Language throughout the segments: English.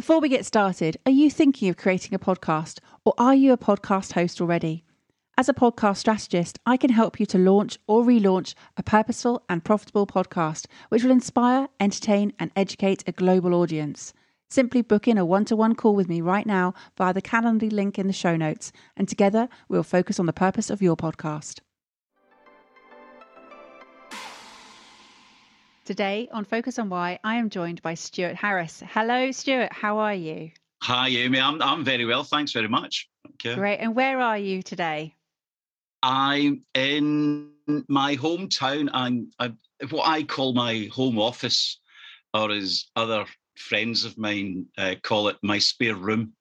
Before we get started, are you thinking of creating a podcast or are you a podcast host already? As a podcast strategist, I can help you to launch or relaunch a purposeful and profitable podcast which will inspire, entertain, and educate a global audience. Simply book in a one to one call with me right now via the Calendly link in the show notes, and together we'll focus on the purpose of your podcast. Today on Focus on Why, I am joined by Stuart Harris. Hello, Stuart. How are you? Hi, Amy. I'm I'm very well. Thanks very much. Okay. Great. And where are you today? I'm in my hometown. I'm I'm what I call my home office, or as other friends of mine uh, call it, my spare room.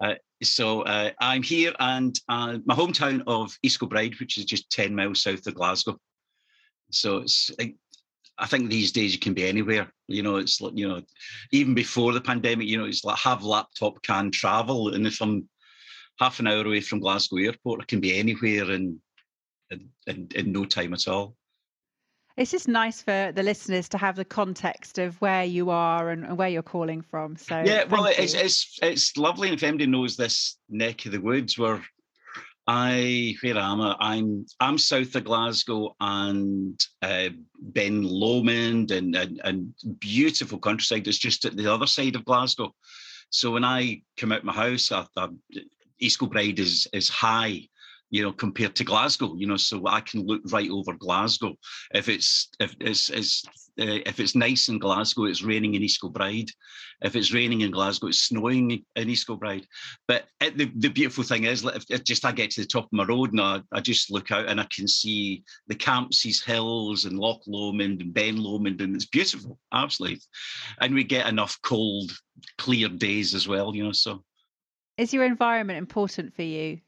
Uh, so uh, I'm here, and uh, my hometown of East Kilbride, which is just ten miles south of Glasgow. So it's I think these days you can be anywhere. You know, it's like, you know, even before the pandemic, you know, it's like have laptop can travel. And if I'm half an hour away from Glasgow airport, I can be anywhere in in, in, in no time at all. It's just nice for the listeners to have the context of where you are and, and where you're calling from. So yeah, well, it's, it's it's lovely. if anybody knows this neck of the woods, where I where am I? I'm I'm south of Glasgow and uh, Ben Lomond and, and and beautiful countryside. It's just at the other side of Glasgow. So when I come out my house, I, I, East Kilbride is is high, you know, compared to Glasgow. You know, so I can look right over Glasgow. If it's if it's, it's uh, if it's nice in Glasgow, it's raining in East Kilbride. If it's raining in Glasgow, it's snowing in East Kilbride. But it, the, the beautiful thing is, if just I get to the top of my road and I, I just look out and I can see the Campsies Hills and Loch Lomond and Ben Lomond, and it's beautiful, absolutely. And we get enough cold, clear days as well, you know. So, is your environment important for you?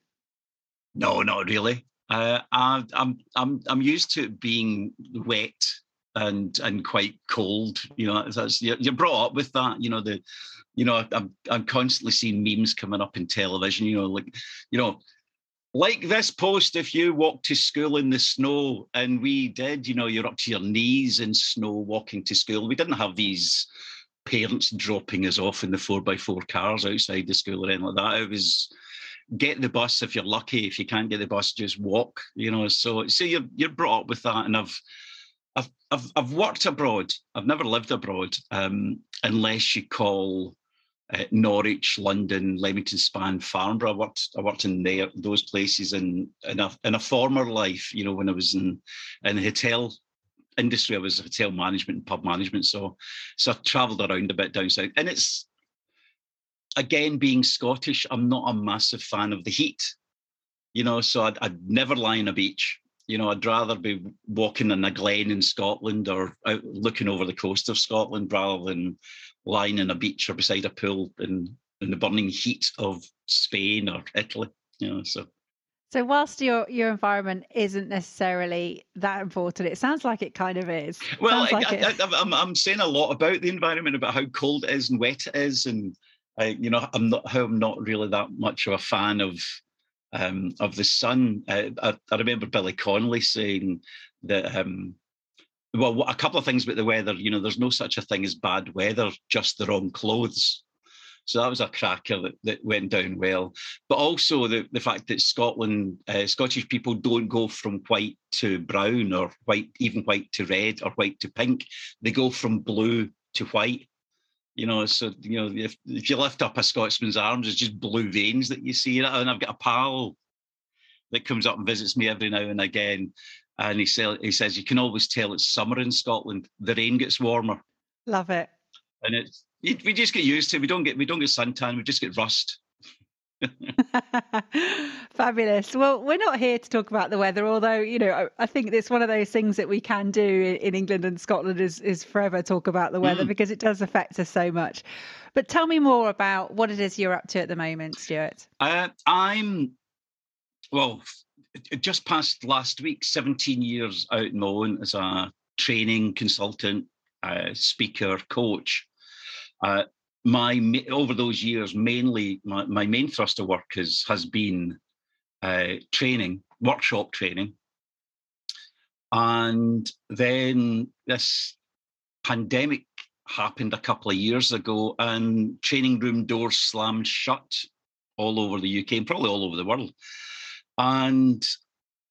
No, not really. Uh, I, I'm I'm I'm used to being wet and and quite cold. You know, that's you're brought up with that. You know, the, you know, I'm I'm constantly seeing memes coming up in television. You know, like, you know, like this post if you walk to school in the snow, and we did. You know, you're up to your knees in snow walking to school. We didn't have these parents dropping us off in the four by four cars outside the school or anything like that. It was get the bus if you're lucky. If you can't get the bus, just walk. You know, so so you're you're brought up with that, and I've I've, I've, I've worked abroad. I've never lived abroad, um, unless you call uh, Norwich, London, Leamington Spa, Farnborough. I worked, I worked in there, those places in, in, a, in a former life, you know, when I was in, in the hotel industry, I was hotel management and pub management. So, so I travelled around a bit down south. And it's, again, being Scottish, I'm not a massive fan of the heat, you know, so I'd, I'd never lie on a beach you know, I'd rather be walking in a glen in Scotland or out looking over the coast of Scotland rather than lying in a beach or beside a pool in, in the burning heat of Spain or Italy. You know, so. So whilst your your environment isn't necessarily that important, it sounds like it kind of is. Well, like I, am I'm, I'm saying a lot about the environment, about how cold it is and wet it is, and I, you know, I'm not how I'm not really that much of a fan of um, of the sun. Uh, I, I, remember Billy Connolly saying that. Um, well, a couple of things about the weather. You know, there's no such a thing as bad weather, just the wrong clothes. So that was a cracker that, that went down well. But also the, the fact that Scotland, uh, Scottish people don't go from white to brown or white, even white to red or white to pink. They go from blue to white. You know, so you know, if, if you lift up a Scotsman's arms, it's just blue veins that you see. And I've got a pal that comes up and visits me every now and again, and he, say, he says you can always tell it's summer in Scotland. The rain gets warmer. Love it. And it's we just get used to. It. We don't get we don't get suntan. We just get rust. Fabulous. Well, we're not here to talk about the weather, although you know I, think it's one of those things that we can do in, England and Scotland is is forever talk about the weather mm. because it does affect us so much. But tell me more about what it is you're up to at the moment, Stuart. Uh, I'm well, it just past last week, 17 years out on my own as a training consultant, uh, speaker, coach. Uh, my over those years, mainly my, my main thrust of work has has been uh, training, workshop training, and then this pandemic happened a couple of years ago, and training room doors slammed shut all over the UK and probably all over the world. And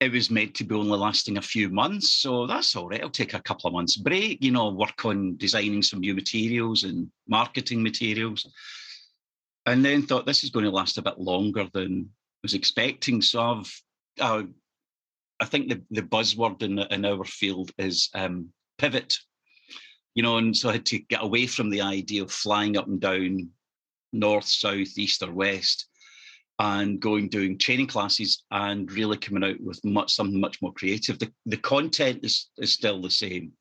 it was meant to be only lasting a few months. So that's all right. I'll take a couple of months break, you know, work on designing some new materials and marketing materials. And then thought this is going to last a bit longer than I was expecting. So I've, uh, I think the, the buzzword in, in our field is um, pivot, you know, and so I had to get away from the idea of flying up and down north, south, east, or west and going doing training classes and really coming out with much something much more creative. The, the content is, is still the same.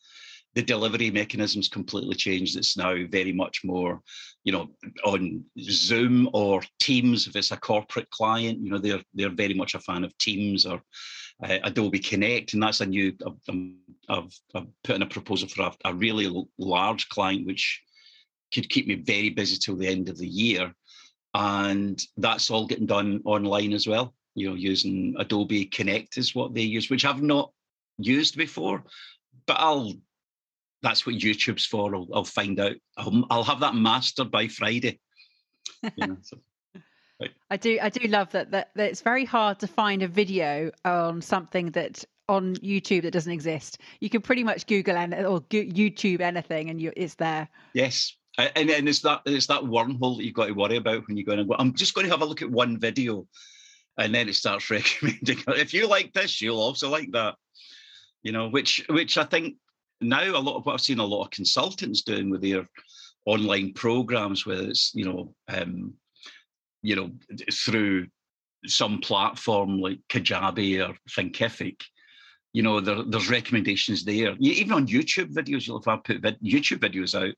The delivery mechanisms completely changed. It's now very much more, you know, on Zoom or Teams. If it's a corporate client, you know, they're they're very much a fan of Teams or uh, Adobe Connect, and that's a new. I've, I've, I've put in a proposal for a, a really large client, which could keep me very busy till the end of the year and that's all getting done online as well. You know, using Adobe Connect is what they use, which I've not used before, but I'll. That's what YouTube's for. I'll, I'll find out. I'll, I'll, have that mastered by Friday. You know, so. Right. I do. I do love that, that. That it's very hard to find a video on something that on YouTube that doesn't exist. You can pretty much Google and or YouTube anything, and you, it's there. Yes, and, and it's that it's that wormhole that you've got to worry about when you go in and go, I'm just going to have a look at one video. And then it starts recommending if you like this, you'll also like that. You know, which which I think now a lot of what I've seen a lot of consultants doing with their online programs, whether it's, you know, um, you know, through some platform like Kajabi or Thinkific, you know, there, there's recommendations there. Even on YouTube videos, you'll have put vid- YouTube videos out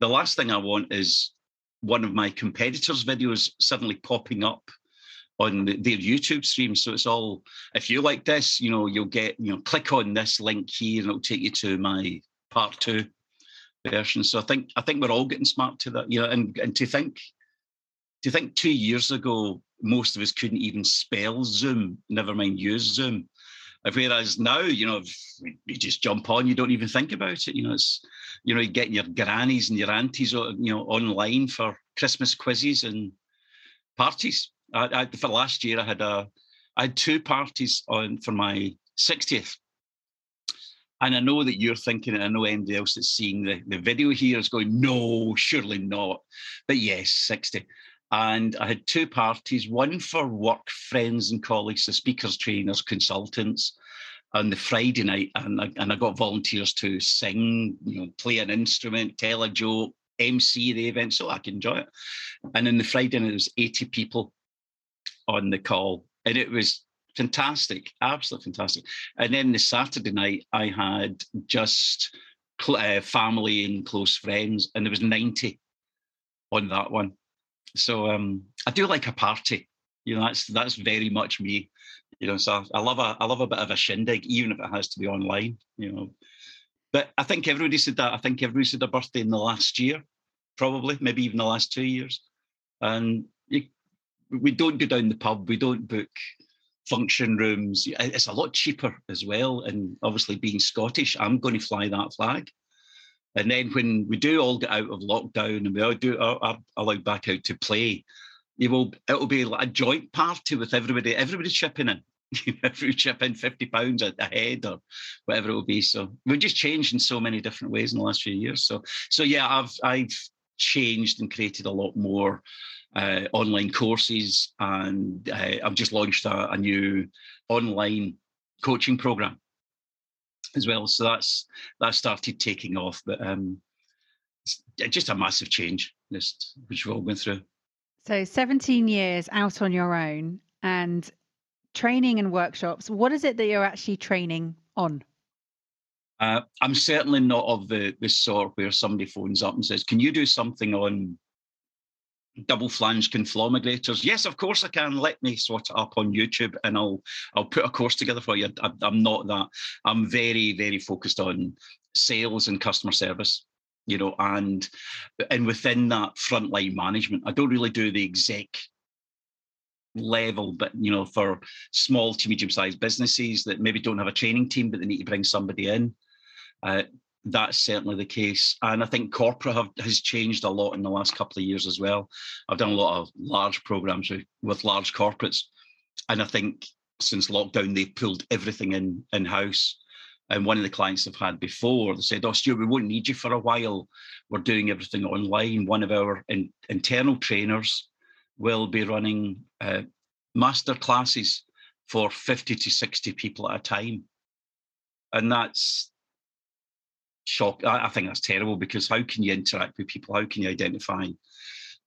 the last thing I want is one of my competitors' videos suddenly popping up on the, their YouTube stream. So it's all if you like this, you know, you'll get, you know, click on this link here and it'll take you to my part two version. So I think I think we're all getting smart to that, you know, and, and to think to think two years ago, most of us couldn't even spell Zoom, never mind use Zoom. Whereas now, you know, you just jump on, you don't even think about it. You know, it's, you know, getting your grannies and your aunties, you know, online for Christmas quizzes and parties. I, I, for last year, I had a, I had two parties on for my 60th. And I know that you're thinking, and I know anybody else that's seeing the, the video here is going, no, surely not. But yes, 60 and I had two parties, one for work friends and colleagues, the speakers, trainers, consultants, on the Friday night, and I, and I got volunteers to sing, you know, play an instrument, tell a joke, MC the event, so I could enjoy it. And then the Friday night, there was 80 people on the call, and it was fantastic, absolutely fantastic. And then the Saturday night, I had just uh, family and close friends, and there was 90 on that one. So um, I do like a party. You know, that's that's very much me. You know, so I love a I love a bit of a shindig, even if it has to be online. You know, but I think everybody said that. I think everybody said a birthday in the last year, probably maybe even the last two years, and you, we don't go down the pub. We don't book function rooms. It's a lot cheaper as well. And obviously, being Scottish, I'm going to fly that flag. And then when we do all get out of lockdown and we all do are, are allowed back out to play, you will it'll be like a joint party with everybody, Everybody's chipping in. if we chip in fifty pounds a head or whatever it will be. So we've just changed in so many different ways in the last few years. So so yeah, I've I've changed and created a lot more uh, online courses, and uh, I've just launched a, a new online coaching program as well. So that's that started taking off, but um, just a massive change, just which we're all going through. So 17 years out on your own and training and workshops. What is it that you're actually training on? Uh, I'm certainly not of the the sort where somebody phones up and says, "Can you do something on double flange conflagrators?" Yes, of course I can. Let me sort it up on YouTube, and I'll I'll put a course together for you. I, I'm not that. I'm very very focused on sales and customer service you know, and and within that frontline management, I don't really do the exec level, but you know, for small to medium-sized businesses that maybe don't have a training team, but they need to bring somebody in. Uh, that's certainly the case. And I think corporate have, has changed a lot in the last couple of years as well. I've done a lot of large programs with, with large corporates. And I think since lockdown, they've pulled everything in in house. And one of the clients I've had before, they said, Oh, Stuart, we won't need you for a while. We're doing everything online. One of our in, internal trainers will be running uh, master classes for 50 to 60 people at a time. And that's shock. I, I think that's terrible because how can you interact with people? How can you identify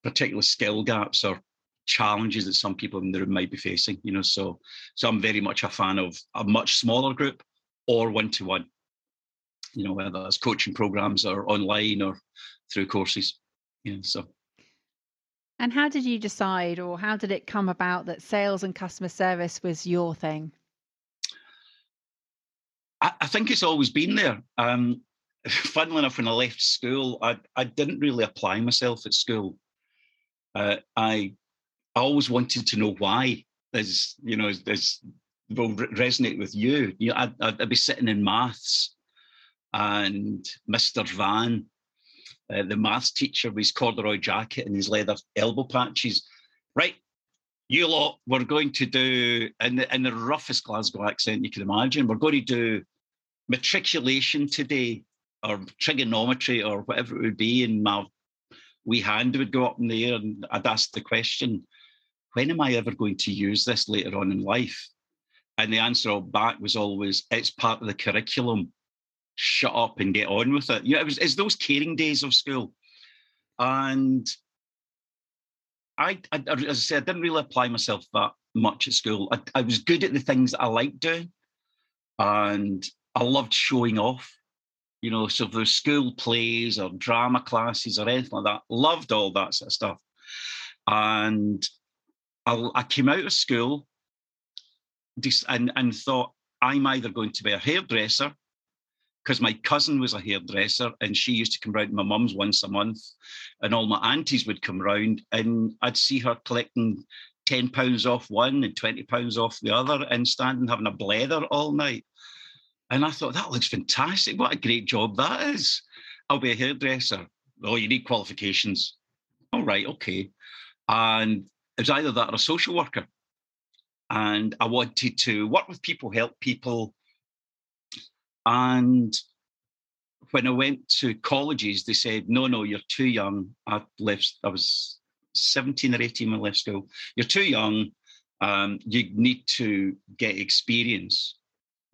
particular skill gaps or challenges that some people in the room might be facing? You know, so so I'm very much a fan of a much smaller group or one to one. You know, whether that's coaching programs or online or through courses. You know, so. And how did you decide, or how did it come about that sales and customer service was your thing? I, I think it's always been there. Um, funnily enough, when I left school, I, I didn't really apply myself at school. Uh, I I always wanted to know why. As you know, as, will resonate with you. You know, I'd, I'd, be sitting in maths, and Mr. Van, uh, the maths teacher, with his corduroy jacket and his leather elbow patches, right? You lot, we're going to do in the, in the roughest Glasgow accent you can imagine. We're going to do matriculation today, or trigonometry, or whatever it would be. And my wee hand would go up in the air, and I'd ask the question, "When am I ever going to use this later on in life?" And the answer back was always, it's part of the curriculum. Shut up and get on with it. You know, it was it's those caring days of school. And I, I as I said, I didn't really apply myself that much at school. I, I was good at the things that I liked doing. And I loved showing off. You know, so those school plays or drama classes or anything like that, loved all that sort of stuff. And I, I came out of school and, and thought, I'm either going to be a hairdresser because my cousin was a hairdresser and she used to come round to my mum's once a month and all my aunties would come round and I'd see her collecting 10 pounds off one and 20 pounds off the other and standing having a blether all night. And I thought, that looks fantastic. What a great job that is. I'll be a hairdresser. Oh, you need qualifications. All right, okay. And it was either that or a social worker and I wanted to work with people, help people. And when I went to colleges, they said, "No, no, you're too young." I left. I was 17 or 18 when I left school. You're too young. Um, you need to get experience.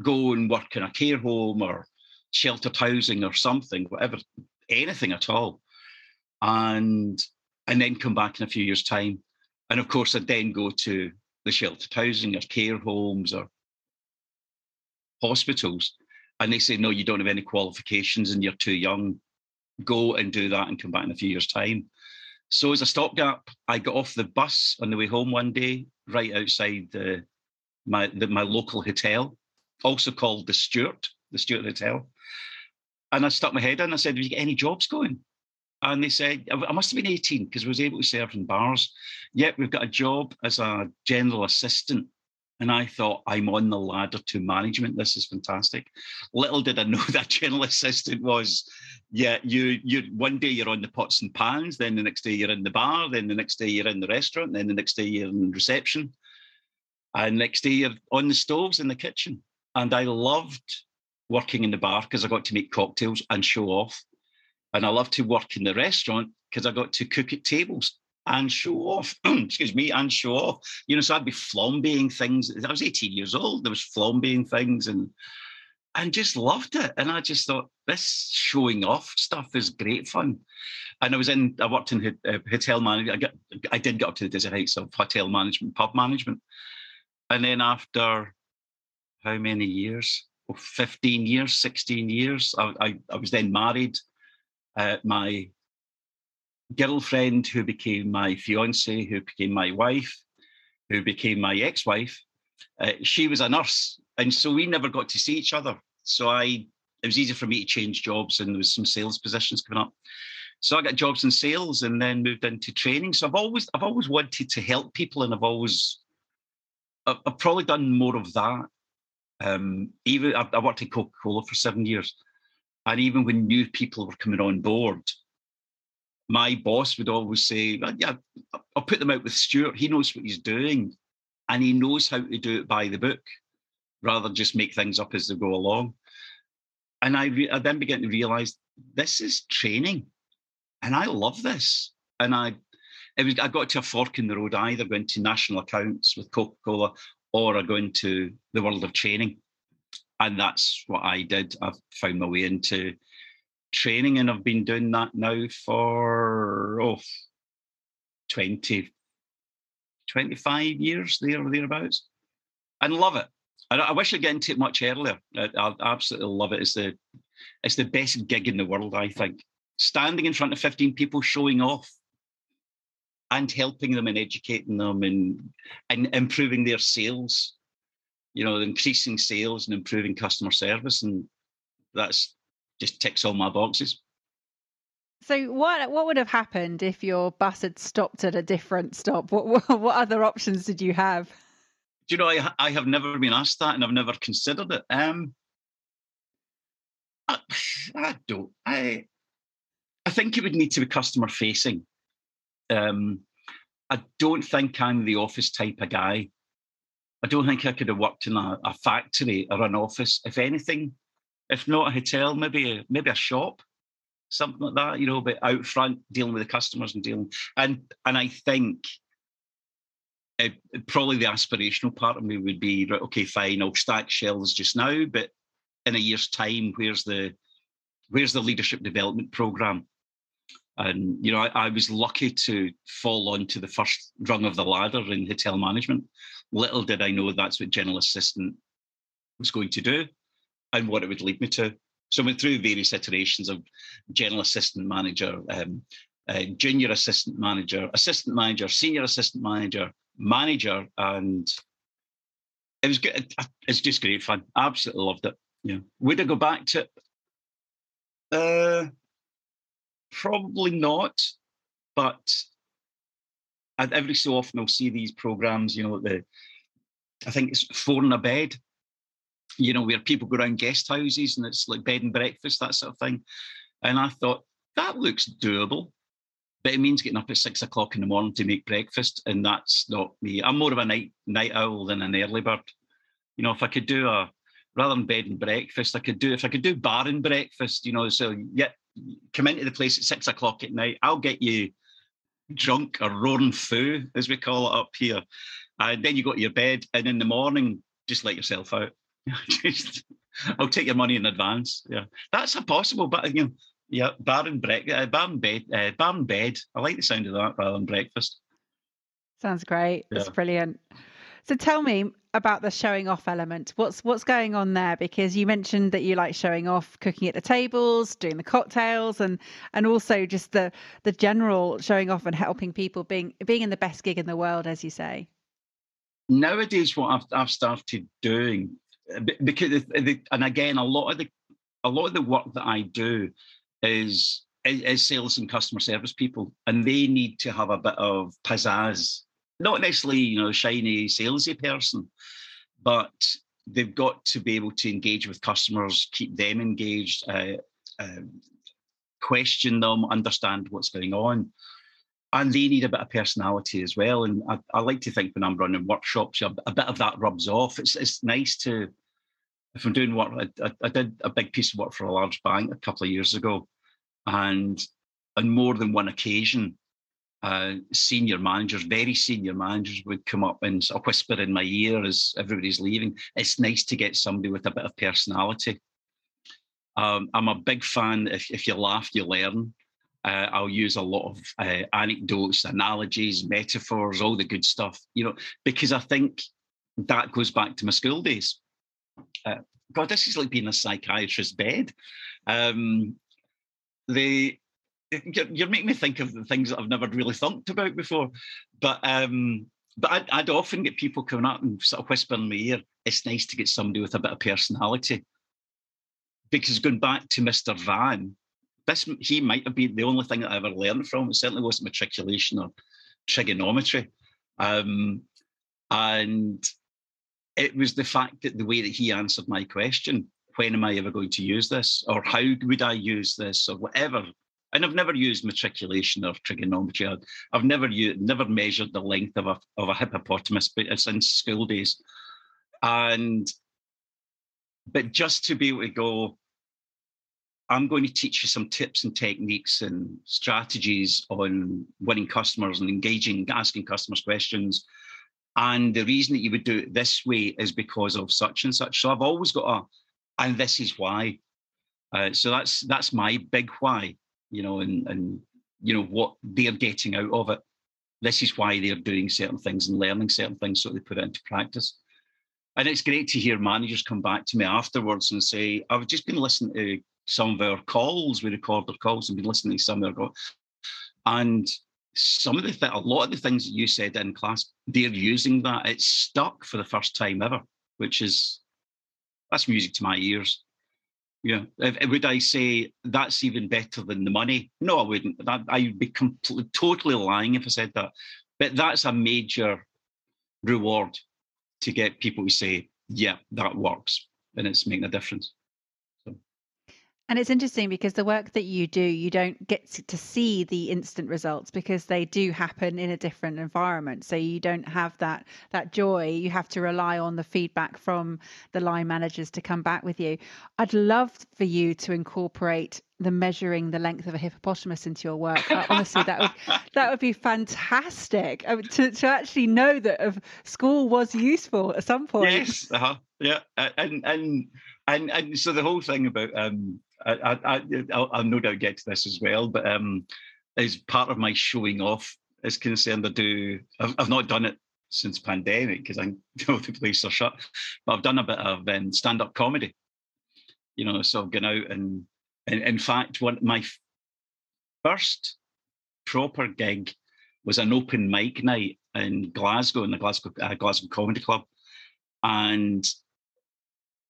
Go and work in a care home or sheltered housing or something, whatever, anything at all, and and then come back in a few years' time. And of course, I'd then go to the sheltered housing or care homes or hospitals. And they say, no, you don't have any qualifications and you're too young. Go and do that and come back in a few years' time. So as a stopgap, I got off the bus on the way home one day, right outside the my the, my local hotel, also called the Stuart, the Stuart Hotel. And I stuck my head in. I said, "Have you got any jobs going?" And they said, I must have been 18 because I was able to serve in bars. Yet we've got a job as a general assistant. And I thought, I'm on the ladder to management. This is fantastic. Little did I know that general assistant was, yeah, you you one day you're on the pots and pans, then the next day you're in the bar, then the next day you're in the restaurant, then the next day you're in reception. And next day you're on the stoves in the kitchen. And I loved working in the bar because I got to make cocktails and show off. And I love to work in the restaurant because I got to cook at tables and show off, excuse me, and show off. You know, so I'd be flambeing things. I was 18 years old. There was flambeing things and and just loved it. And I just thought this showing off stuff is great fun. And I was in, I worked in uh, hotel management. I, got, I did get up to the dizzy heights of hotel management, pub management. And then after how many years? Oh, 15 years, 16 years. I, I, I was then married. Uh, my girlfriend, who became my fiance, who became my wife, who became my ex wife, uh, she was a nurse. And so we never got to see each other. So I, it was easy for me to change jobs, and there was some sales positions coming up. So I got jobs in sales and then moved into training. So I've always, I've always wanted to help people, and I've always, I've, probably done more of that um, even I, I worked in Coca Cola for seven years, and even when new people were coming on board, my boss would always say, "Yeah, I'll put them out with Stuart. He knows what he's doing, and he knows how to do it by the book, rather than just make things up as they go along." And I, re- I then began to realise this is training, and I love this. And I, it was I got to a fork in the road, either going to national accounts with Coca Cola or I go into the world of training. And that's what I did. I've found my way into training and I've been doing that now for oh, 20, 25 years there or thereabouts. And love it. I, I wish I'd get into it much earlier. I, I absolutely love it. It's the it's the best gig in the world, I think. Standing in front of 15 people showing off and helping them and educating them and and improving their sales you know increasing sales and improving customer service and that's just ticks all my boxes. So what what would have happened if your bus had stopped at a different stop? What what, what other options did you have? Do you know I, I have never been asked that and i've never considered it. Um I, I don't i i think it would need to be customer facing um, I don't think I'm the office type of guy. I don't think I could have worked in a, a factory or an office. If anything, if not a hotel, maybe a, maybe a shop, something like that. You know, but out front dealing with the customers and dealing and and I think it, probably the aspirational part of me would be right. Okay, fine. I'll stack shelves just now, but in a year's time, where's the where's the leadership development program? And you know, I, I, was lucky to fall onto the first rung of the ladder in hotel management. Little did I know that's what general assistant was going to do and what it would lead me to. So I went through various iterations of general assistant manager, um, uh, junior assistant manager, assistant manager, senior assistant manager, manager, and it was good. It's just great fun. Absolutely loved it. Yeah. Would I go back to it? Uh, Probably not, but every so often I'll see these programs. You know, the I think it's four in a bed. You know, where people go around guest houses and it's like bed and breakfast, that sort of thing. And I thought that looks doable, but it means getting up at six o'clock in the morning to make breakfast, and that's not me. I'm more of a night night owl than an early bird. You know, if I could do a rather than bed and breakfast, I could do if I could do bar and breakfast. You know, so yeah, come into the place at six o'clock at night. I'll get you drunk or roaring foo, as we call it up here. And then you go to your bed, and in the morning, just let yourself out. just, I'll take your money in advance. Yeah, that's a possible, but you know, yeah, bar and break, uh, bar and bed, uh, bar and bed. I like the sound of that rather than breakfast. Sounds great. Yeah. That's brilliant. So tell me about the showing off element. What's what's going on there? Because you mentioned that you like showing off cooking at the tables, doing the cocktails, and and also just the the general showing off and helping people being being in the best gig in the world, as you say. Nowadays, what I've I've started doing uh, because and again a lot of the a lot of the work that I do is is sales and customer service people, and they need to have a bit of pizzazz not necessarily, you know, shiny, salesy person, but they've got to be able to engage with customers, keep them engaged, uh, uh, question them, understand what's going on. And they need a bit of personality as well. And I, I like to think when I'm running workshops, a, bit of that rubs off. It's it's nice to, if I'm doing work, I, I did a big piece of work for a large bank a couple of years ago, and on more than one occasion, uh, senior managers, very senior managers, would come up and sort of whisper in my ear as everybody's leaving. It's nice to get somebody with a bit of personality. Um, I'm a big fan. If, if you laugh, you learn. Uh, I'll use a lot of uh, anecdotes, analogies, metaphors, all the good stuff. You know, because I think that goes back to my school days. Uh, God, this is like being a psychiatrist's bed. Um, you're, you're, making me think of the things that I've never really thought about before. But um, but I'd, I'd, often get people coming up and sort of whispering in my ear, it's nice to get somebody with a bit of personality. Because going back to Mr. Van, this he might have been the only thing that I ever learned from. It certainly wasn't matriculation or trigonometry. Um, and it was the fact that the way that he answered my question, when am I ever going to use this? Or how would I use this? Or whatever and I've never used matriculation or trigonometry. I've never used, never measured the length of a of a hippopotamus, but it's in school days. And but just to be able to go, I'm going to teach you some tips and techniques and strategies on winning customers and engaging, asking customers questions. And the reason that you would do it this way is because of such and such. So I've always got a, and this is why. Uh, so that's that's my big why you know, and and you know what they're getting out of it. This is why they're doing certain things and learning certain things, so they put it into practice. And it's great to hear managers come back to me afterwards and say, "I've just been listening to some of our calls. We record our calls and been listening to some of our calls, and some of the th- a lot of the things that you said in class, they're using that. It's stuck for the first time ever, which is that's music to my ears. Yeah. Eh, would I say that's even better than the money? No, I wouldn't. That, I would be completely, totally lying if I said that. But that's a major reward to get people to say, yeah, that works. And it's making a difference. And it's interesting because the work that you do, you don't get to see the instant results because they do happen in a different environment. So you don't have that that joy. You have to rely on the feedback from the line managers to come back with you. I'd love for you to incorporate the measuring the length of a hippopotamus into your work. Uh, honestly, that would that would be fantastic uh, to to actually know that of school was useful at some point. Yes, uh-huh. yeah, and and and and so the whole thing about um I, I, I'll, I'll, no doubt get to this as well, but um, as part of my showing off is concerned, I do. I've, I've not done it since pandemic because I know the place are shut, but I've done a bit of um, stand-up comedy. You know, so I've gone out and, and in fact, one my first proper gig was an open mic night in Glasgow in the Glasgow uh, Glasgow Comedy Club, and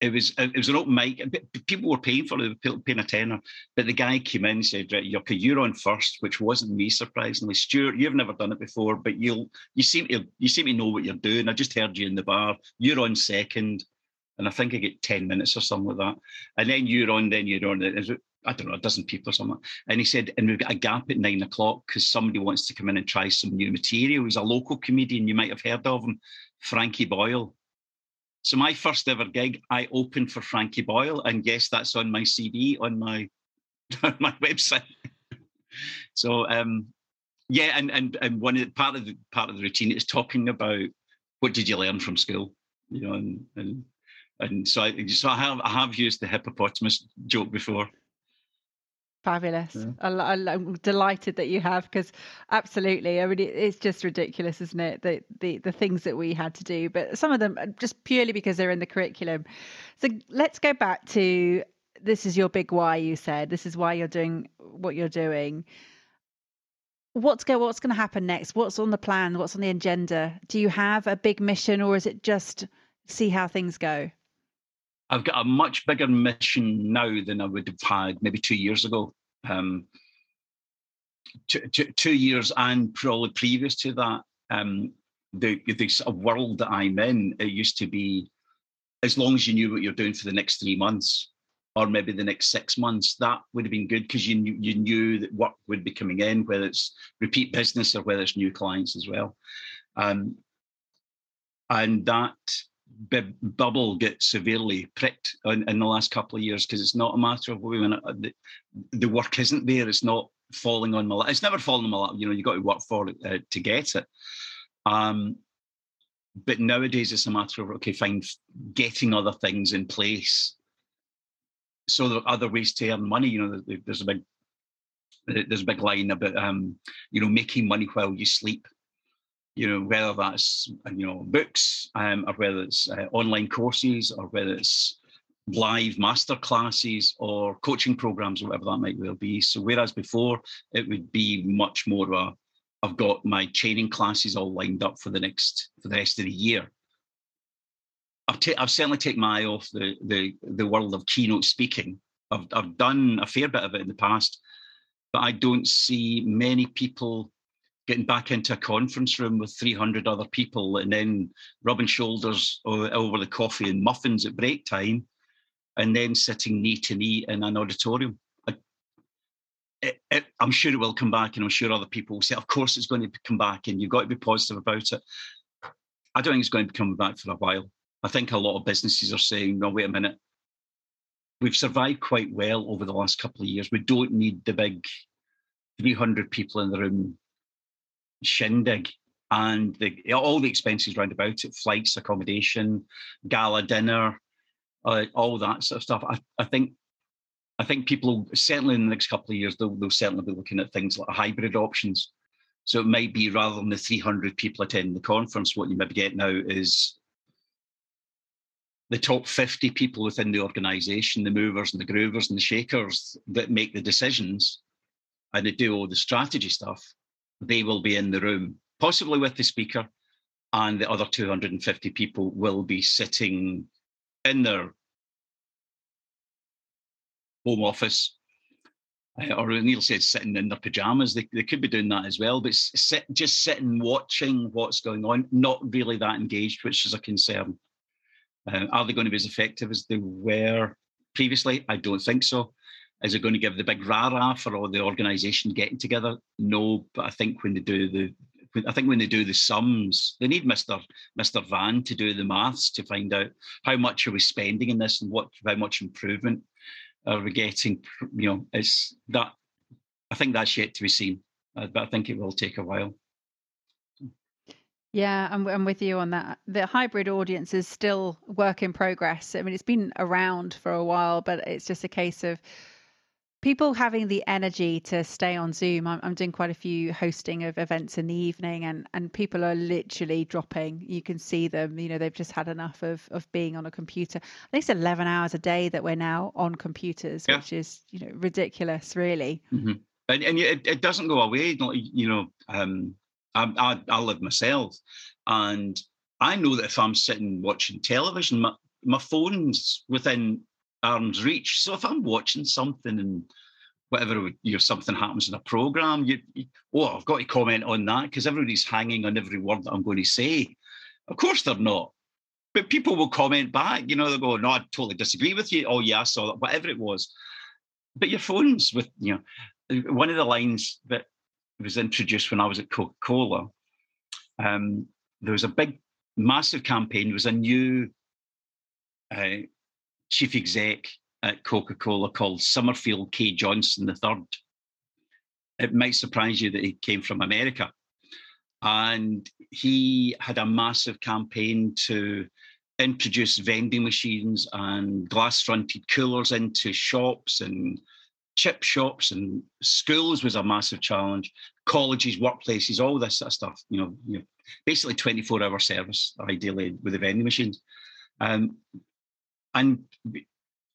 it was it was an open mic. People were paying for it, paying a tenner. But the guy came in and said, "Right, you're on first, which wasn't me surprisingly. Stuart, you've never done it before, but you'll you seem to you seem to know what you're doing. I just heard you in the bar. You're on second, and I think I get ten minutes or something like that. And then you're on, then you're on. I don't know, a dozen people or something. And he said, and we've got a gap at nine o'clock because somebody wants to come in and try some new material. He's a local comedian, you might have heard of him, Frankie Boyle. So my first ever gig, I opened for Frankie Boyle, and yes, that's on my CD on my on my website. so um, yeah, and and and one of the, part of the part of the routine is talking about what did you learn from school, you know, and and and so I so I have I have used the hippopotamus joke before. Fabulous. Yeah. I, am delighted that you have because absolutely. I mean, it, it's just ridiculous, isn't it? The, the the things that we had to do, but some of them uh, just purely because they're in the curriculum. So let's go back to this is your big why. You said this is why you're doing what you're doing. What's go? What's going to happen next? What's on the plan? What's on the agenda? Do you have a big mission, or is it just see how things go? I've got a much bigger mission now than I would have had maybe two years ago. Um, two, two, two years and probably previous to that, um, the, sort of world that I'm in, it used to be as long as you knew what you're doing for the next three months or maybe the next six months, that would have been good because you knew, you knew that work would be coming in, whether it's repeat business or whether it's new clients as well. Um, and that bubble get severely pricked in, in, the last couple of years because it's not a matter of when the, the, work isn't there. It's not falling on my lap. It's never fallen on my lap. You know, you got to work for it uh, to get it. Um, but nowadays it's a matter of okay, fine, getting other things in place. So there are other ways to earn money. You know, there's a big there's a big line about um, you know making money while you sleep. You know, whether that's you know books, um, or whether it's uh, online courses, or whether it's live master classes or coaching programs, or whatever that might well be. So whereas before it would be much more of a I've got my training classes all lined up for the next for the rest of the year. I've, ta- I've certainly taken my eye off the, the the world of keynote speaking. I've I've done a fair bit of it in the past, but I don't see many people getting back into a conference room with 300 other people and then rubbing shoulders over the coffee and muffins at break time and then sitting knee to knee in an auditorium it, it, I'm sure it will come back, and I'm sure other people will say, "Of course, it's going to come back," and you've got to be positive about it. I don't think it's going to come back for a while. I think a lot of businesses are saying, "No, wait a minute. We've survived quite well over the last couple of years. We don't need the big 300 people in the room shindig." And the, all the expenses round about it, flights, accommodation, gala dinner, uh, all that sort of stuff. I, I think I think people certainly in the next couple of years they'll, they'll certainly be looking at things like hybrid options. So it might be rather than the 300 people attending the conference, what you maybe get now is the top 50 people within the organization, the movers and the groovers and the shakers that make the decisions and they do all the strategy stuff, they will be in the room, possibly with the speaker, and the other 250 people will be sitting in their home office. Uh, or Neil said sitting in their pajamas. They, they could be doing that as well, but sit, just sitting watching what's going on, not really that engaged, which is a concern. Uh, are they going to be as effective as they were previously? I don't think so. Is it going to give the big rah-rah for all the organisation getting together? No, but I think when they do the I think when they do the sums, they need Mr. Mr. Van to do the maths to find out how much are we spending in this and what how much improvement are we getting? You know, it's that. I think that's yet to be seen, uh, but I think it will take a while. Yeah, I'm, I'm with you on that. The hybrid audience is still work in progress. I mean, it's been around for a while, but it's just a case of people having the energy to stay on Zoom. I'm, I'm, doing quite a few hosting of events in the evening, and and people are literally dropping. You can see them. You know, they've just had enough of of being on a computer. I think it's 11 hours a day that we're now on computers, yeah. which is you know ridiculous, really. Mm-hmm. And and it, it doesn't go away. You know, um, I, I I live myself, and I know that if I'm sitting watching television, my my phone's within arm's reach. So if I'm watching something and whatever you know something happens in a program, you, you oh I've got to comment on that because everybody's hanging on every word that I'm going to say. Of course they're not. But people will comment back, you know, they'll go, no, I totally disagree with you. Oh yeah, I saw that, whatever it was. But your phones with, you know, one of the lines that was introduced when I was at Coca-Cola, um, there was a big, massive campaign. There was a new uh, chief exec at Coca Cola called Summerfield K. Johnson III. It might surprise you that he came from America. And he had a massive campaign to introduce vending machines and glass fronted coolers into shops and chip shops and schools was a massive challenge colleges workplaces all this sort of stuff you know, you know basically 24 hour service ideally with the vending machines um, and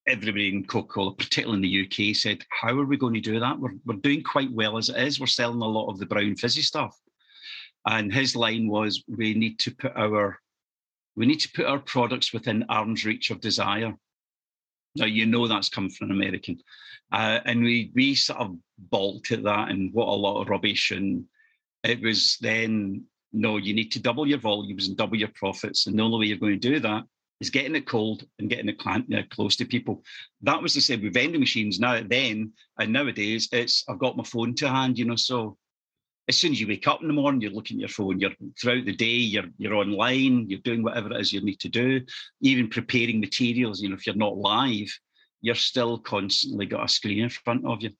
everybody in Coca-Cola, particularly in the UK, said, "How are we going to do that? We're we're doing quite well as it is. We're selling a lot of the brown fizzy stuff." And his line was, "We need to put our we need to put our products within arm's reach of desire." Now you know that's come from an American, uh, and we we sort of balked at that and what a lot of rubbish. And it was then no, you need to double your volumes and double your profits, and the only way you're going to do that is getting it cold and getting it uh, close to people. That was the same with vending machines now then, and nowadays it's I've got my phone to hand, you know. So as soon as you wake up in the morning, you're looking at your phone. You're throughout the day, you're you're online, you're doing whatever it is you need to do, even preparing materials. You know, if you're not live, you're still constantly got a screen in front of you.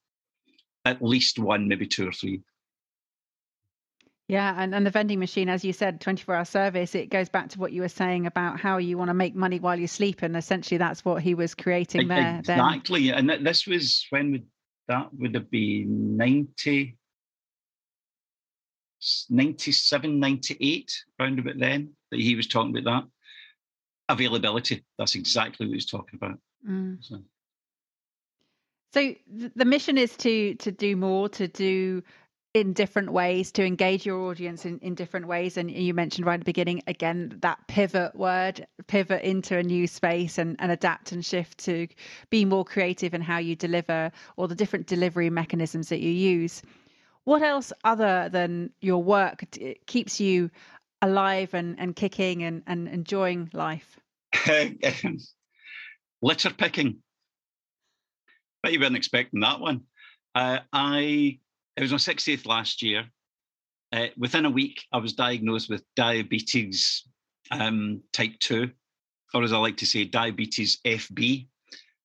at least one, maybe two or three. Yeah, and, and the vending machine, as you said, 24 hour service, it goes back to what you were saying about how you want to make money while you sleep. And essentially, that's what he was creating there. Exactly. Then. And this was when would that would have been 90, 97, 98, round about then, that he was talking about that. Availability. That's exactly what he was talking about. Mm. So. so the mission is to to do more, to do in different ways to engage your audience in, in different ways. And you mentioned right at the beginning again that pivot word pivot into a new space and, and adapt and shift to be more creative in how you deliver or the different delivery mechanisms that you use. What else other than your work keeps you alive and, and kicking and, and enjoying life? Litter picking. Bet you weren't expecting that one. Uh, i it was my 60th last year. Uh, within a week, I was diagnosed with diabetes um, type 2, or as I like to say, diabetes FB.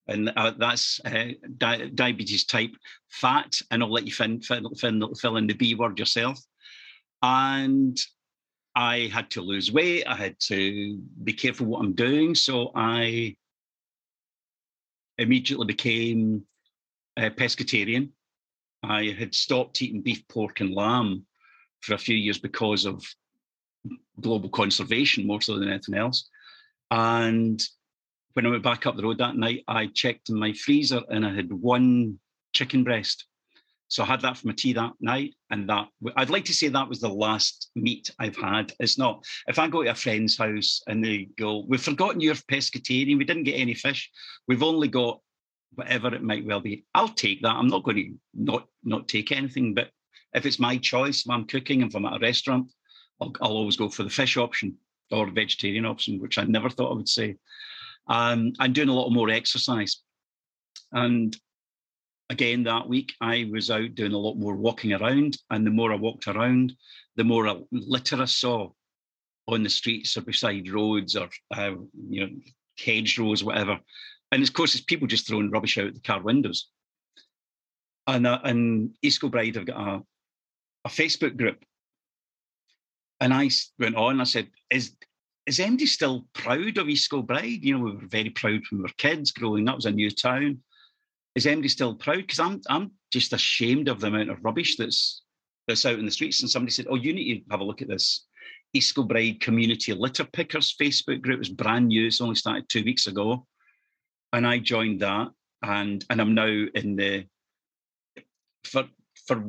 And uh, that's uh, di- diabetes type fat. And I'll let you fin- fill, fill, fill in the B word yourself. And I had to lose weight. I had to be careful what I'm doing. So I immediately became a pescatarian. I had stopped eating beef, pork, and lamb for a few years because of global conservation more so than anything else. And when I went back up the road that night, I checked in my freezer and I had one chicken breast. So I had that for my tea that night. And that I'd like to say that was the last meat I've had. It's not. If I go to a friend's house and they go, We've forgotten you're pescatarian, we didn't get any fish. We've only got whatever it might well be. I'll take that. I'm not going to not not take anything, but if it's my choice, if I'm cooking and if I'm at a restaurant, I'll, I'll always go for the fish option or vegetarian option, which I never thought I would say. Um, I'm doing a lot more exercise, and again that week I was out doing a lot more walking around, and the more I walked around, the more litter I saw on the streets or beside roads or uh, you know hedgerows, whatever. And of course, it's people just throwing rubbish out the car windows. And uh, and East Kilbride have got a, a Facebook group. And I went on, I said, is is MD still proud of East Kilbride? You know, we were very proud when we were kids growing up. It was a new town. Is MD still proud? Because I'm I'm just ashamed of the amount of rubbish that's that's out in the streets. And somebody said, Oh, you need to have a look at this. East Kilbride Community Litter Pickers Facebook group. Was brand new. It's only started two weeks ago and I joined that, and and I'm now in the for for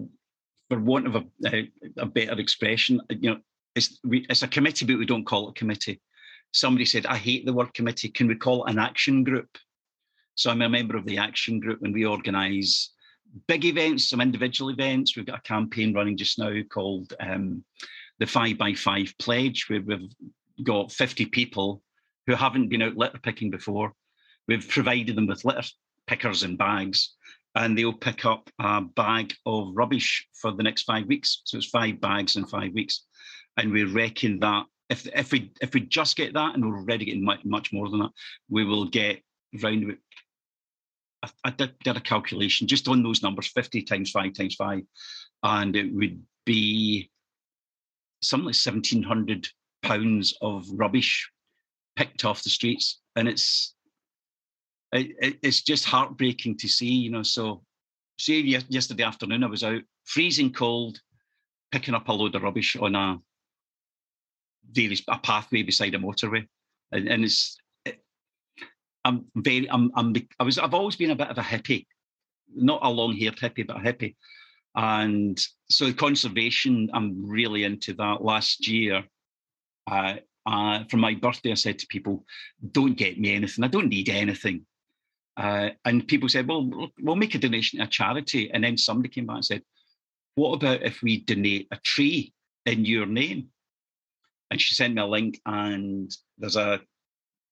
for want of a, a, a better expression, you know, it's we, it's a committee, but we don't call it a committee. Somebody said, "I hate the word committee. Can we call it an action group?" So I'm a member of the action group, and we organise big events, some individual events. We've got a campaign running just now called um, the Five by Five Pledge, where we've got 50 people who haven't been out litter picking before We've provided them with litter pickers and bags, and they'll pick up a bag of rubbish for the next five weeks. So it's five bags in five weeks, and we reckon that if if we if we just get that, and we're already getting much, much more than that, we will get round. I, I did, did a calculation just on those numbers: fifty times five times five, and it would be something like seventeen hundred pounds of rubbish picked off the streets, and it's it, it's just heartbreaking to see, you know. So, say yesterday afternoon, I was out freezing cold, picking up a load of rubbish on a very a pathway beside a motorway, and, and it's. It, I'm very. I'm. I'm. I was. I've always been a bit of a hippie, not a long-haired hippie, but a hippie, and so conservation. I'm really into that. Last year, uh, uh, for my birthday, I said to people, "Don't get me anything. I don't need anything. Uh, and people said, well, we'll make a donation to a charity. And then somebody came back and said, what about if we donate a tree in your name? And she sent me a link, and there's a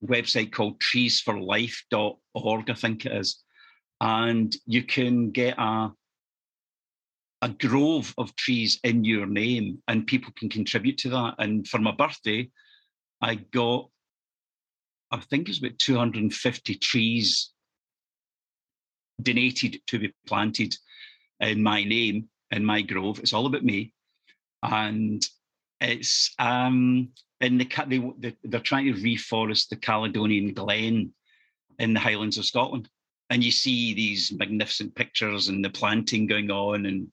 website called treesforlife.org, I think it is. And you can get a a grove of trees in your name, and people can contribute to that. And for my birthday, I got, I think it's about 250 trees donated to be planted in my name in my grove. It's all about me, and it's um in the they, they're trying to reforest the Caledonian Glen in the Highlands of Scotland, and you see these magnificent pictures and the planting going on and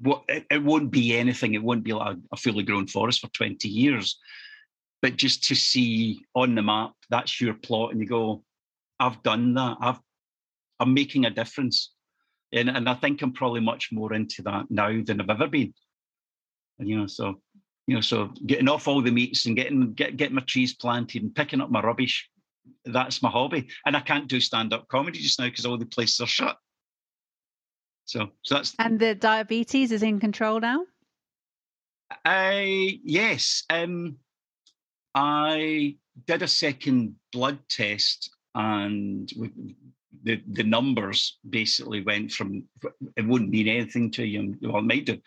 what it, it won't be anything. It won't be like a fully grown forest for 20 years. But just to see on the map, that's your plot, and you go, I've done that. I've I'm making a difference. And, and I think I'm probably much more into that now than I've ever been. And you know, so you know, so getting off all the meats and getting get getting my trees planted and picking up my rubbish, that's my hobby. And I can't do stand-up comedy just now because all the places are shut. So, so that's and the diabetes is in control now. I yes, um, I did a second blood test, and the the numbers basically went from it wouldn't mean anything to you. Well, it might do,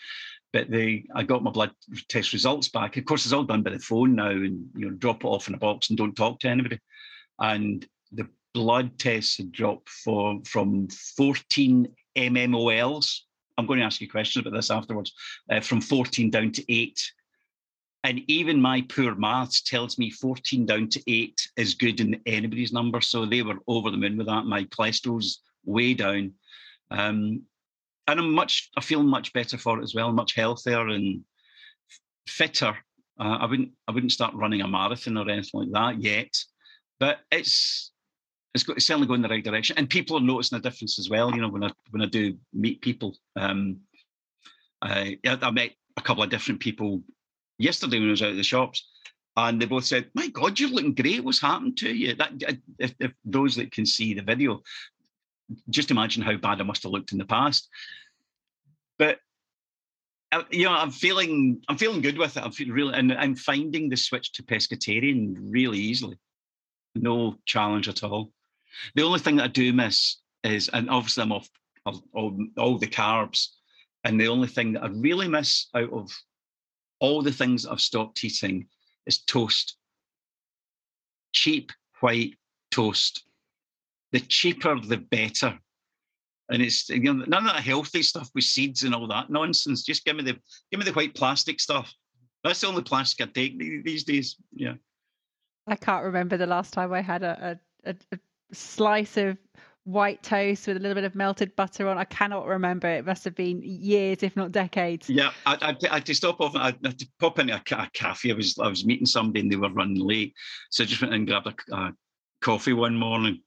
but they I got my blood test results back. Of course, it's all done by the phone now, and you know, drop it off in a box and don't talk to anybody. And the blood tests had dropped for from 14 MMOLs. I'm going to ask you questions about this afterwards. Uh, from 14 down to eight. And even my poor maths tells me 14 down to eight is good in anybody's number. So they were over the moon with that. My cholesterol's way down. Um, and I'm much, I feel much better for it as well, much healthier and fitter. Uh, I wouldn't, I wouldn't start running a marathon or anything like that yet, but it's it's, it's certainly going in the right direction. And people are noticing a difference as well. You know, when I when I do meet people, um, I, I met a couple of different people yesterday when I was out of the shops, and they both said, "My God, you're looking great. What's happened to you?" That if, if those that can see the video, just imagine how bad I must have looked in the past. But uh, you know, I'm feeling I'm feeling good with it. I'm feeling really, and I'm finding the switch to pescatarian really easily. No challenge at all. The only thing that I do miss is, and obviously I'm off all, all the carbs, and the only thing that I really miss out of all the things I've stopped eating is toast. Cheap white toast. The cheaper, the better. And it's you know, none of that healthy stuff with seeds and all that nonsense. Just give me the give me the white plastic stuff. That's the only plastic I take these days. Yeah. I can't remember the last time I had a, a, a slice of white toast with a little bit of melted butter on. I cannot remember. It must have been years, if not decades. Yeah, I, I, I had to stop off. I pop into a, a, cafe. I was I was meeting somebody and they were running late, so I just went and grabbed a, a coffee one morning.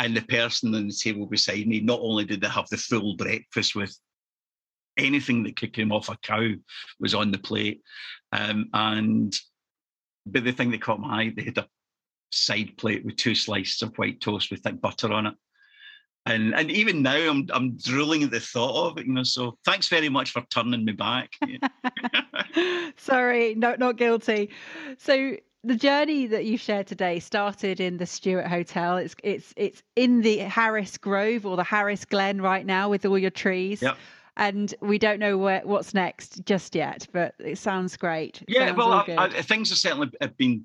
And the person on the table beside me, not only did they have the full breakfast with anything that could come off a cow was on the plate, um, and but the thing that caught my eye, they had a side plate with two slices of white toast with thick butter on it. And and even now I'm I'm drooling at the thought of it, you know. So thanks very much for turning me back. Sorry, no, not guilty. So the journey that you shared today started in the Stuart Hotel. It's it's it's in the Harris Grove or the Harris Glen right now with all your trees. Yep. And we don't know where, what's next just yet, but it sounds great. It yeah, sounds well, I, I, things have certainly been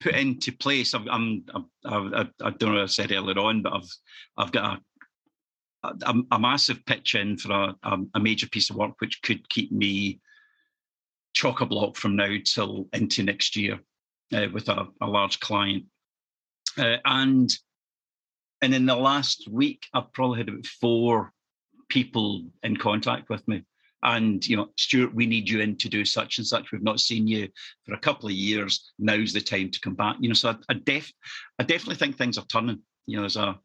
put into place. i am I'm, I, I don't know. What I said earlier on, but I've, I've got a, a, a massive pitch in for a, a, major piece of work which could keep me chock a block from now till into next year uh, with a, a, large client. Uh, and and in the last week, I've probably had about four people in contact with me and you know stuart we need you in to do such and such. We've not seen you for a couple of years. Now's the time to come back. You know so i, I def i definitely think things are turning. You know there's a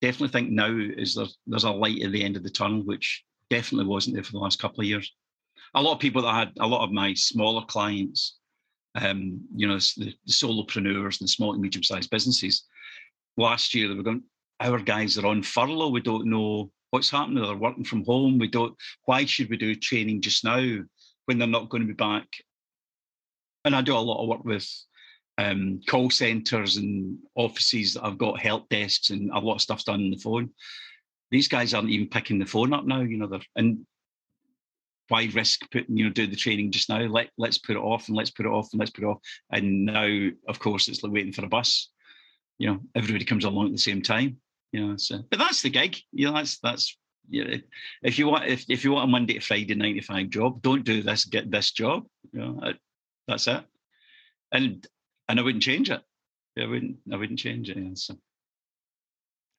definitely think now is there, there's a light at the end of the tunnel which definitely wasn't there for the last couple of years. A lot of people that I had a lot of my smaller clients um you know the, the solopreneurs and the small and medium sized businesses last year they were going our guys are on furlough. We don't know what's happening? They're working from home. We don't. Why should we do training just now when they're not going to be back? And I do a lot of work with um, call centers and offices that have got help desks and a lot of stuff done on the phone. These guys aren't even picking the phone up now. You know, they're and why risk putting you know do the training just now? Let let's put it off and let's put it off and let's put it off. And now, of course, it's like waiting for a bus. You know, everybody comes along at the same time you know. So, but that's the gig. You know, that's that's you know, if you want if, if you want a Monday to Friday nine to five job, don't do this. Get this job. You know, that's it. And and I wouldn't change it. I wouldn't. I wouldn't change it. Yeah, so.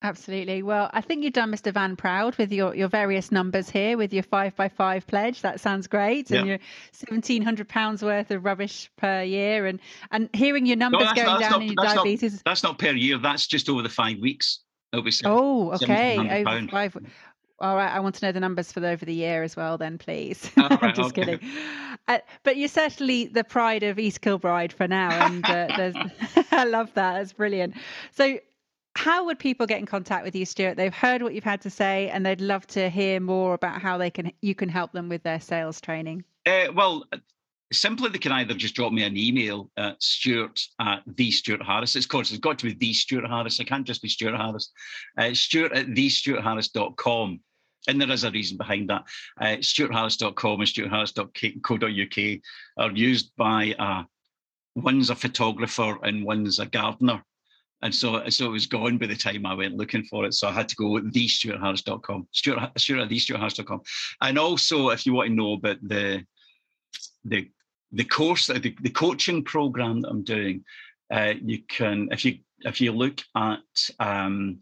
Absolutely. Well, I think you've done Mr. Van proud with your, your various numbers here with your five by five pledge. That sounds great. And your seventeen hundred pounds worth of rubbish per year and and hearing your numbers no, going down not, in your that's diabetes. Not, that's not per year, that's just over the five weeks. It'll be oh, okay. Over five. All right, I want to know the numbers for the, over the year as well, then, please. Right, I'm Just okay. kidding. Uh, but you're certainly the pride of East Kilbride for now, and uh, I love that. That's brilliant. So, how would people get in contact with you, Stuart? They've heard what you've had to say, and they'd love to hear more about how they can you can help them with their sales training. Uh, well, simply they can either just drop me an email at Stuart at the Stuart Harris. Of course, it's got to be the Stuart Harris. It can't just be Stuart Harris. Uh, Stuart at thestuartharris.com. And there is a reason behind that. Uh, StuartHarris.com and StuartHarris.co.uk are used by uh, one's a photographer and one's a gardener. And so, so it was gone by the time I went looking for it. So I had to go with thestuartharris.com, Stuart, Stuart thestuartharris.com. And also, if you want to know about the the the course, the, the coaching program that I'm doing, uh, you can if you if you look at um,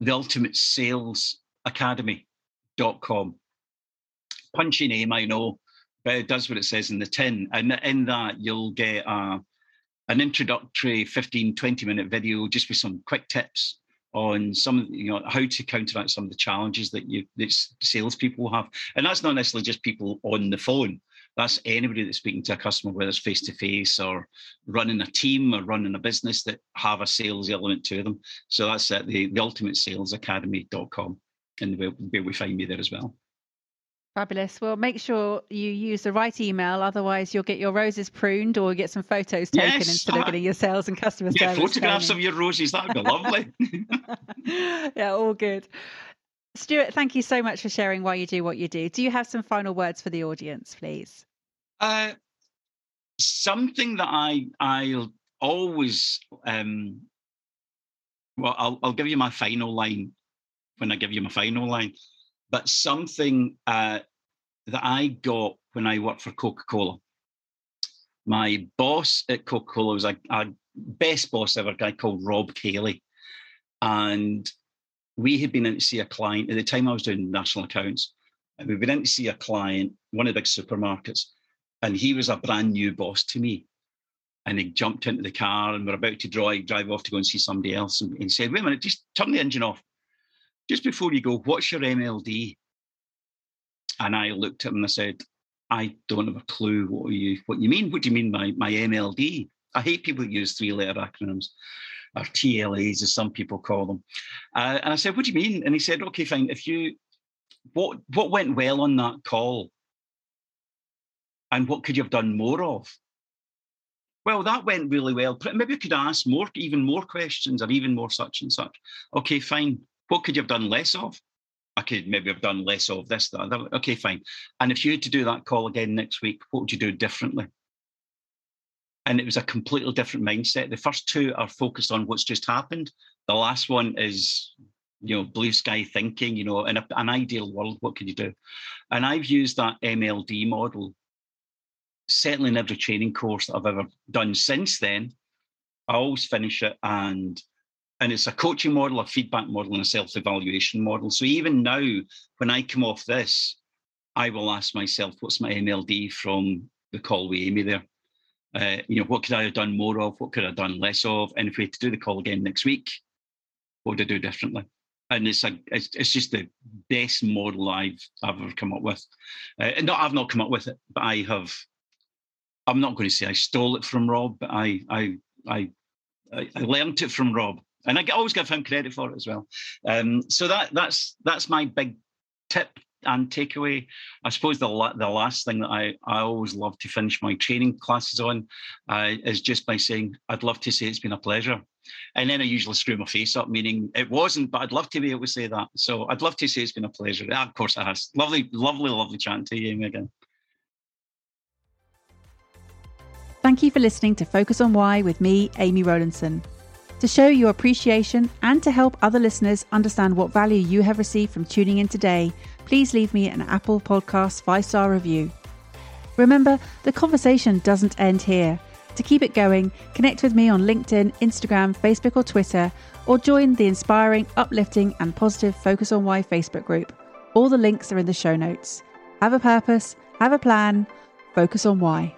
the Ultimate Sales Academy.com. Punchy name, I know, but it does what it says in the tin. And in that, you'll get a an introductory 15, 20 minute video just with some quick tips on some, you know, how to counteract some of the challenges that you that salespeople have. And that's not necessarily just people on the phone. That's anybody that's speaking to a customer, whether it's face to face or running a team or running a business that have a sales element to them. So that's at the, the ultimatesalesacademy.com and where we find me there as well. Fabulous. Well, make sure you use the right email, otherwise you'll get your roses pruned or get some photos taken yes, instead of getting your sales and customer yeah, service. photographs training. of your roses. That'd be lovely. yeah, all good. Stuart, thank you so much for sharing why you do what you do. Do you have some final words for the audience, please? Uh, something that I I'll always um, well, I'll I'll give you my final line when I give you my final line but something uh, that I got when I worked for Coca Cola. My boss at Coca Cola was a, a best boss ever, a guy called Rob Cayley. And we had been in to see a client at the time I was doing national accounts. And we'd been in to see a client, one of the big supermarkets, and he was a brand new boss to me. And he jumped into the car and we're about to drive, drive off to go and see somebody else. And he said, Wait a minute, just turn the engine off just before you go, what's your MLD? And I looked at him and I said, I don't have a clue what you what you mean. What do you mean by my MLD? I hate people that use three-letter acronyms, or TLAs, as some people call them. Uh, and I said, "What do you mean?" And he said, "Okay, fine. If you, what what went well on that call, and what could you have done more of?" Well, that went really well. Maybe I could ask more, even more questions, or even more such and such. Okay, fine. What could you have done less of? I could maybe have done less of this, that. Okay, fine. And if you had to do that call again next week, what would you do differently? And it was a completely different mindset. The first two are focused on what's just happened. The last one is, you know, blue sky thinking, you know, in a, an ideal world, what could you do? And I've used that MLD model, certainly in every training course that I've ever done since then. I always finish it and and it's a coaching model, a feedback model, and a self-evaluation model. So even now, when I come off this, I will ask myself, what's my MLD from the call with Amy there? Uh, you know, what could I have done more of? What could I have done less of? And if we had to do the call again next week, what would I do differently? And it's a, it's, just the best model I've ever come up with. Uh, and not, I've not come up with it, but I have. I'm not going to say I stole it from Rob, but I, I, I, I learned it from Rob and I always give him credit for it as well. Um, so that that's that's my big tip and takeaway. I suppose the la- the last thing that I I always love to finish my training classes on uh, is just by saying I'd love to say it's been a pleasure, and then I usually screw my face up, meaning it wasn't, but I'd love to be able to say that. So I'd love to say it's been a pleasure. Yeah, of course it has. Lovely, lovely, lovely chatting to you Amy, again. Thank you for listening to Focus on Why with me, Amy Rowlandson. To show your appreciation and to help other listeners understand what value you have received from tuning in today, please leave me an Apple Podcast five star review. Remember, the conversation doesn't end here. To keep it going, connect with me on LinkedIn, Instagram, Facebook, or Twitter, or join the inspiring, uplifting, and positive Focus on Why Facebook group. All the links are in the show notes. Have a purpose, have a plan, focus on why.